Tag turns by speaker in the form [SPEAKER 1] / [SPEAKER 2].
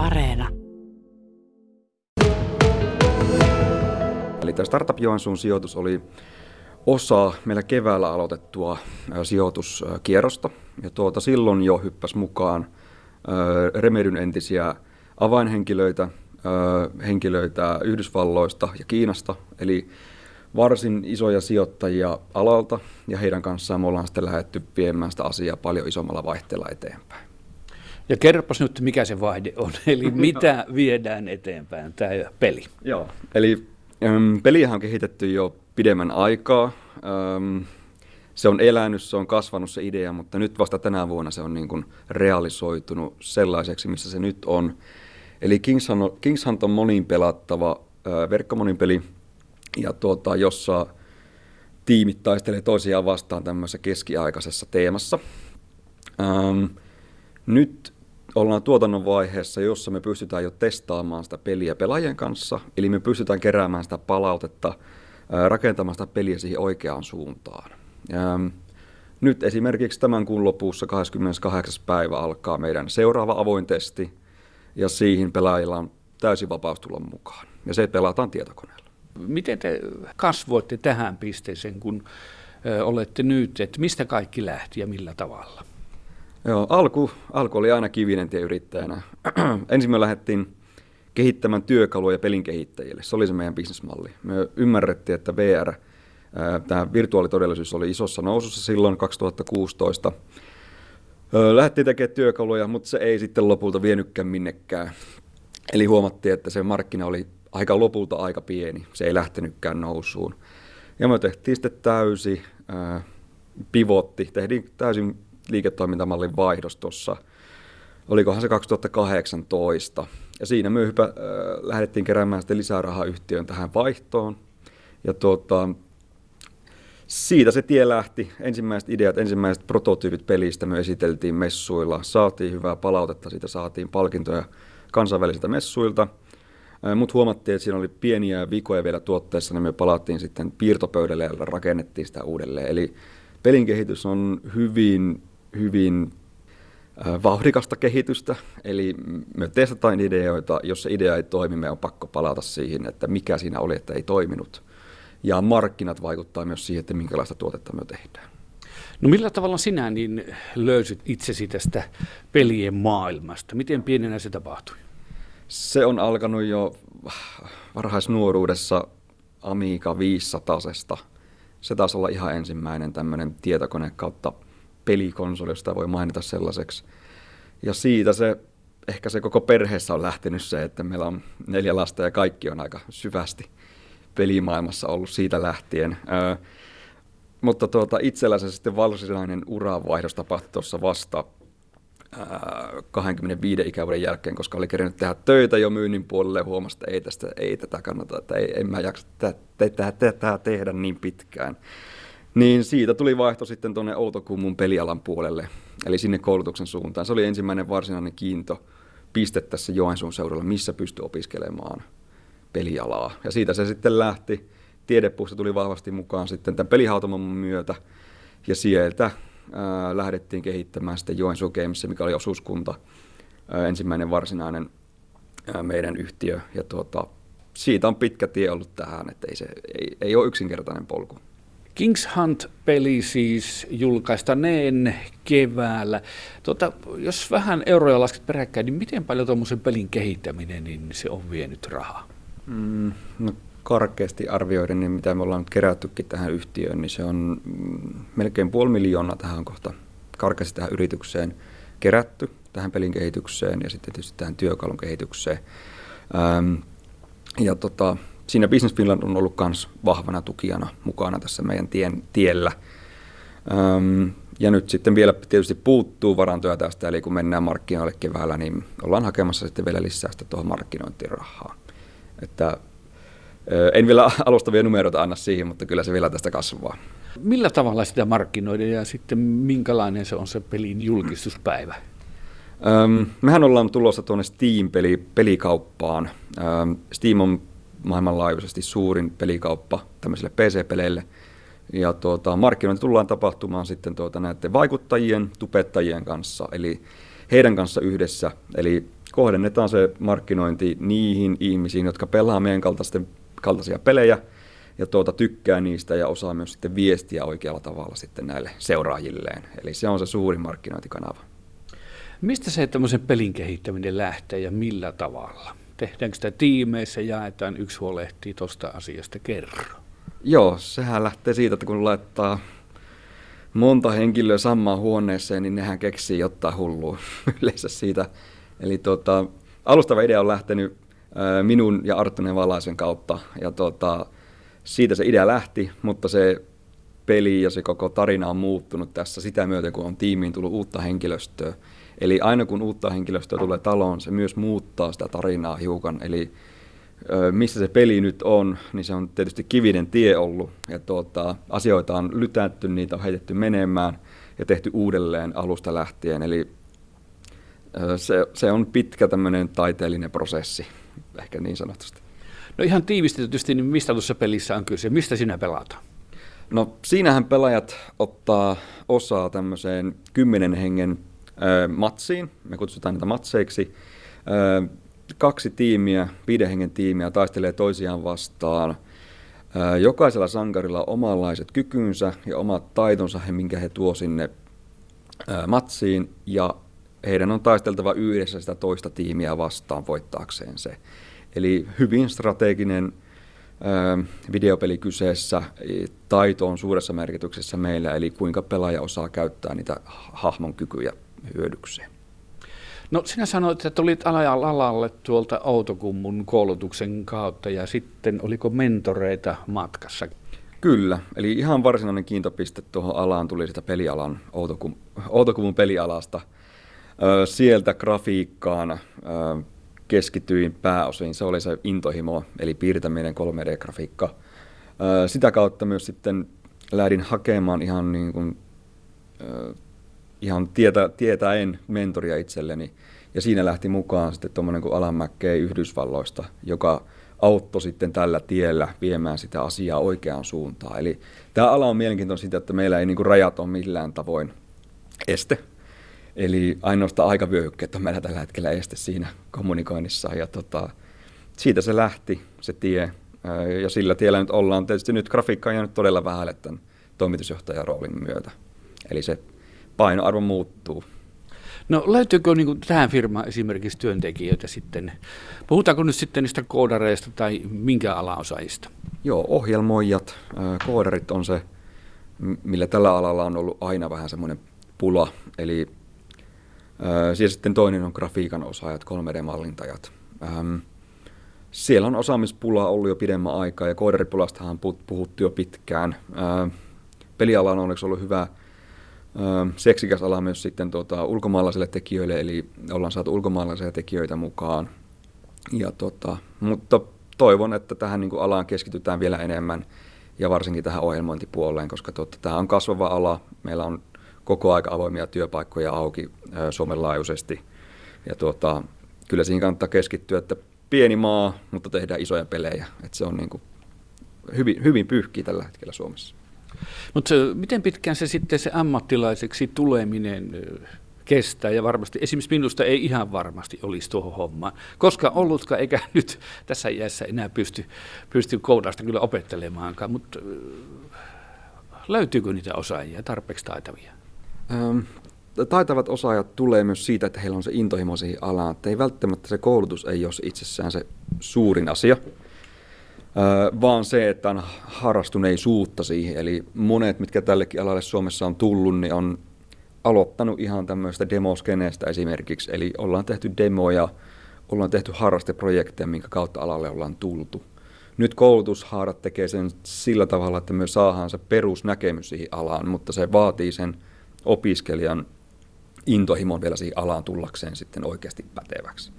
[SPEAKER 1] Areena.
[SPEAKER 2] Eli tämä Startup Joensuun sijoitus oli osa meillä keväällä aloitettua sijoituskierrosta. Ja tuota, silloin jo hyppäsi mukaan Remedyn entisiä avainhenkilöitä, henkilöitä Yhdysvalloista ja Kiinasta, eli varsin isoja sijoittajia alalta, ja heidän kanssaan me ollaan sitten lähdetty viemään sitä asiaa paljon isommalla vaihteella eteenpäin.
[SPEAKER 3] Ja kerropas nyt, mikä se vaihde on, eli mitä viedään eteenpäin, tämä peli.
[SPEAKER 2] Joo, eli äm, peliä on kehitetty jo pidemmän aikaa. Äm, se on elänyt, se on kasvanut se idea, mutta nyt vasta tänä vuonna se on niin kuin realisoitunut sellaiseksi, missä se nyt on. Eli Kings Hunt, Kings Hunt on monin pelattava äh, verkkomonin peli, ja tuota, jossa tiimit taistelee toisiaan vastaan tämmöisessä keskiaikaisessa teemassa. Ähm, nyt ollaan tuotannon vaiheessa, jossa me pystytään jo testaamaan sitä peliä pelaajien kanssa, eli me pystytään keräämään sitä palautetta, rakentamaan sitä peliä siihen oikeaan suuntaan. Nyt esimerkiksi tämän kuun lopussa 28. päivä alkaa meidän seuraava avoin testi, ja siihen pelaajilla on täysin vapaus tulla mukaan. Ja se pelataan tietokoneella.
[SPEAKER 3] Miten te kasvoitte tähän pisteeseen, kun olette nyt, että mistä kaikki lähti ja millä tavalla?
[SPEAKER 2] Joo, alku, alku oli aina kivinen tie yrittäjänä. Ensin me lähdettiin kehittämään työkaluja pelin kehittäjille. Se oli se meidän bisnesmalli. Me ymmärrettiin, että VR, tämä virtuaalitodellisuus oli isossa nousussa silloin 2016. Lähdettiin tekemään työkaluja, mutta se ei sitten lopulta vienykkään minnekään. Eli huomattiin, että se markkina oli aika lopulta aika pieni. Se ei lähtenytkään nousuun. Ja me tehtiin sitten täysi äh, pivotti, tehtiin täysin liiketoimintamallin vaihdos tuossa, olikohan se 2018. Ja siinä me hypä, äh, lähdettiin keräämään sitten lisää rahaa yhtiön tähän vaihtoon. Ja tuota, siitä se tie lähti. Ensimmäiset ideat, ensimmäiset prototyypit pelistä me esiteltiin messuilla. Saatiin hyvää palautetta, siitä saatiin palkintoja kansainvälisiltä messuilta. Mutta huomattiin, että siinä oli pieniä vikoja vielä tuotteessa, niin me palattiin sitten piirtopöydälle ja rakennettiin sitä uudelleen. Eli pelin kehitys on hyvin, hyvin vauhdikasta kehitystä, eli me testataan ideoita, jos se idea ei toimi, me on pakko palata siihen, että mikä siinä oli, että ei toiminut. Ja markkinat vaikuttaa myös siihen, että minkälaista tuotetta me tehdään.
[SPEAKER 3] No millä tavalla sinä niin löysit itsesi tästä pelien maailmasta? Miten pienenä se tapahtui?
[SPEAKER 2] Se on alkanut jo varhaisnuoruudessa Amiga 500 Se taisi olla ihan ensimmäinen tämmöinen tietokone kautta pelikonsoli, josta voi mainita sellaiseksi. Ja siitä se, ehkä se koko perheessä on lähtenyt se, että meillä on neljä lasta ja kaikki on aika syvästi pelimaailmassa ollut siitä lähtien. Öö, mutta tuota, itsellä se sitten varsinainen uravaihdos tapahtui tuossa vasta 25 ikävuoden jälkeen, koska oli kerännyt tehdä töitä jo myynnin puolelle ja huomasi, että ei, tästä, ei tätä kannata, että ei, en mä jaksa tätä, tätä tehdä niin pitkään. Niin siitä tuli vaihto sitten tuonne Outokummun pelialan puolelle, eli sinne koulutuksen suuntaan. Se oli ensimmäinen varsinainen kiinto piste tässä Joensuun seudulla, missä pystyi opiskelemaan pelialaa. Ja siitä se sitten lähti. Tiedepuusta tuli vahvasti mukaan sitten tämän pelihautomon myötä, ja sieltä ää, lähdettiin kehittämään sitten Joensuu Games, mikä oli osuuskunta, ää, ensimmäinen varsinainen ää, meidän yhtiö. Ja tuota, siitä on pitkä tie ollut tähän, että ei, se, ei, ei ole yksinkertainen polku.
[SPEAKER 3] Kings Hunt-peli siis julkaistaneen keväällä. Tota, jos vähän euroja lasket peräkkäin, niin miten paljon tuommoisen pelin kehittäminen, niin se on vienyt rahaa?
[SPEAKER 2] Mm, no karkeasti arvioiden, niin mitä me ollaan nyt kerättykin tähän yhtiöön, niin se on mm, melkein puoli miljoonaa tähän kohta karkeasti tähän yritykseen kerätty, tähän pelin kehitykseen ja sitten tietysti tähän työkalun kehitykseen. Ähm, ja tota, siinä Business Finland on ollut myös vahvana tukijana mukana tässä meidän tien, tiellä. Ähm, ja nyt sitten vielä tietysti puuttuu varantoja tästä, eli kun mennään markkinoille keväällä, niin ollaan hakemassa sitten vielä lisää sitä tuohon markkinointirahaa. Että en vielä alustavia numeroita anna siihen, mutta kyllä se vielä tästä kasvaa.
[SPEAKER 3] Millä tavalla sitä markkinoida ja sitten minkälainen se on se pelin julkistuspäivä?
[SPEAKER 2] Öm, mehän ollaan tulossa tuonne Steam-pelikauppaan. Öm, Steam on maailmanlaajuisesti suurin pelikauppa tämmöisille PC-peleille. Ja tuota, markkinointi tullaan tapahtumaan sitten tuota, näiden vaikuttajien, tupettajien kanssa, eli heidän kanssa yhdessä. Eli kohdennetaan se markkinointi niihin ihmisiin, jotka pelaa meidän kaltaisia pelejä ja tuota, tykkää niistä ja osaa myös sitten viestiä oikealla tavalla sitten näille seuraajilleen. Eli se on se suuri markkinointikanava.
[SPEAKER 3] Mistä se tämmöisen pelin kehittäminen lähtee ja millä tavalla? Tehdäänkö sitä tiimeissä, jaetaan, yksi huolehtii tuosta asiasta kerran?
[SPEAKER 2] Joo, sehän lähtee siitä, että kun laittaa monta henkilöä samaan huoneeseen, niin nehän keksii jotain hullua yleensä siitä. Eli tota, alustava idea on lähtenyt minun ja Arttunen Valaisen kautta, ja tota, siitä se idea lähti, mutta se peli ja se koko tarina on muuttunut tässä sitä myöten, kun on tiimiin tullut uutta henkilöstöä. Eli aina kun uutta henkilöstöä tulee taloon, se myös muuttaa sitä tarinaa hiukan. Eli missä se peli nyt on, niin se on tietysti kivinen tie ollut. Ja tuota, asioita on lytätty, niitä on heitetty menemään ja tehty uudelleen alusta lähtien. Eli se, se on pitkä tämmöinen taiteellinen prosessi, ehkä niin sanotusti.
[SPEAKER 3] No ihan tiivistetysti, niin mistä tuossa pelissä on kyse? Mistä sinä pelataan?
[SPEAKER 2] No siinähän pelaajat ottaa osaa tämmöiseen kymmenen hengen ö, matsiin. Me kutsutaan niitä matseiksi. Ö, kaksi tiimiä, viiden hengen tiimiä taistelee toisiaan vastaan. Ö, jokaisella sankarilla on omanlaiset kykynsä ja omat taitonsa, he, minkä he tuo sinne ö, matsiin. Ja heidän on taisteltava yhdessä sitä toista tiimiä vastaan voittaakseen se. Eli hyvin strateginen videopeli kyseessä. Taito on suuressa merkityksessä meillä, eli kuinka pelaaja osaa käyttää niitä hahmon kykyjä hyödykseen.
[SPEAKER 3] No sinä sanoit, että tulit alalle tuolta autokummun koulutuksen kautta ja sitten oliko mentoreita matkassa?
[SPEAKER 2] Kyllä, eli ihan varsinainen kiintopiste tuohon alaan tuli sitä pelialan, Outokum, Outokumun pelialasta. Sieltä grafiikkaan keskityin pääosin, se oli se intohimo, eli piirtäminen 3D-grafiikka. Ö, sitä kautta myös sitten lähdin hakemaan ihan niin kuin, ö, ihan tietä, tietäen mentoria itselleni. Ja siinä lähti mukaan sitten tuommoinen kuin Alan McKay Yhdysvalloista, joka auttoi sitten tällä tiellä viemään sitä asiaa oikeaan suuntaan. Eli tämä ala on mielenkiintoinen siitä, että meillä ei niin kuin rajat ole millään tavoin este. Eli ainoastaan aikavyöhykkeet on meillä tällä hetkellä este siinä kommunikoinnissa. Ja tota, siitä se lähti, se tie. Ja sillä tiellä nyt ollaan. Tietysti nyt grafiikka on jäänyt todella vähälle tämän toimitusjohtajan roolin myötä. Eli se painoarvo muuttuu.
[SPEAKER 3] No löytyykö niin tähän firmaan esimerkiksi työntekijöitä sitten? Puhutaanko nyt sitten niistä koodareista tai minkä alaosaajista?
[SPEAKER 2] Joo, ohjelmoijat, koodarit on se, millä tällä alalla on ollut aina vähän semmoinen pula. Eli siellä sitten toinen on grafiikan osaajat, 3D-mallintajat. Siellä on osaamispula ollut jo pidemmän aikaa ja koodaripulastahan on puhuttu jo pitkään. Peliala on onneksi ollut hyvä seksikäs ala myös sitten tuota, ulkomaalaisille tekijöille, eli ollaan saatu ulkomaalaisia tekijöitä mukaan. Ja tota, mutta toivon, että tähän niin kuin alaan keskitytään vielä enemmän ja varsinkin tähän ohjelmointipuoleen, koska tota, tämä on kasvava ala. Meillä on koko aika avoimia työpaikkoja auki Suomen laajuisesti. Ja tuota, kyllä siihen kannattaa keskittyä, että pieni maa, mutta tehdään isoja pelejä. Että se on niin kuin hyvin, hyvin pyyhkiä tällä hetkellä Suomessa.
[SPEAKER 3] Mutta miten pitkään se sitten se ammattilaiseksi tuleminen kestää ja varmasti, esimerkiksi minusta ei ihan varmasti olisi tuohon hommaan, koska ollutkaan eikä nyt tässä iässä enää pysty, pysty koudasta kyllä opettelemaankaan, mutta löytyykö niitä osaajia tarpeeksi taitavia?
[SPEAKER 2] Taitavat osaajat tulee myös siitä, että heillä on se intohimo siihen alaan, että ei välttämättä se koulutus ei ole itsessään se suurin asia, vaan se, että on harrastuneisuutta siihen. Eli monet, mitkä tällekin alalle Suomessa on tullut, niin on aloittanut ihan tämmöistä demoskeneestä esimerkiksi. Eli ollaan tehty demoja, ollaan tehty harrasteprojekteja, minkä kautta alalle ollaan tultu. Nyt koulutushaarat tekee sen sillä tavalla, että myös saadaan se perusnäkemys siihen alaan, mutta se vaatii sen opiskelijan intohimon vielä siihen alaan tullakseen sitten oikeasti päteväksi.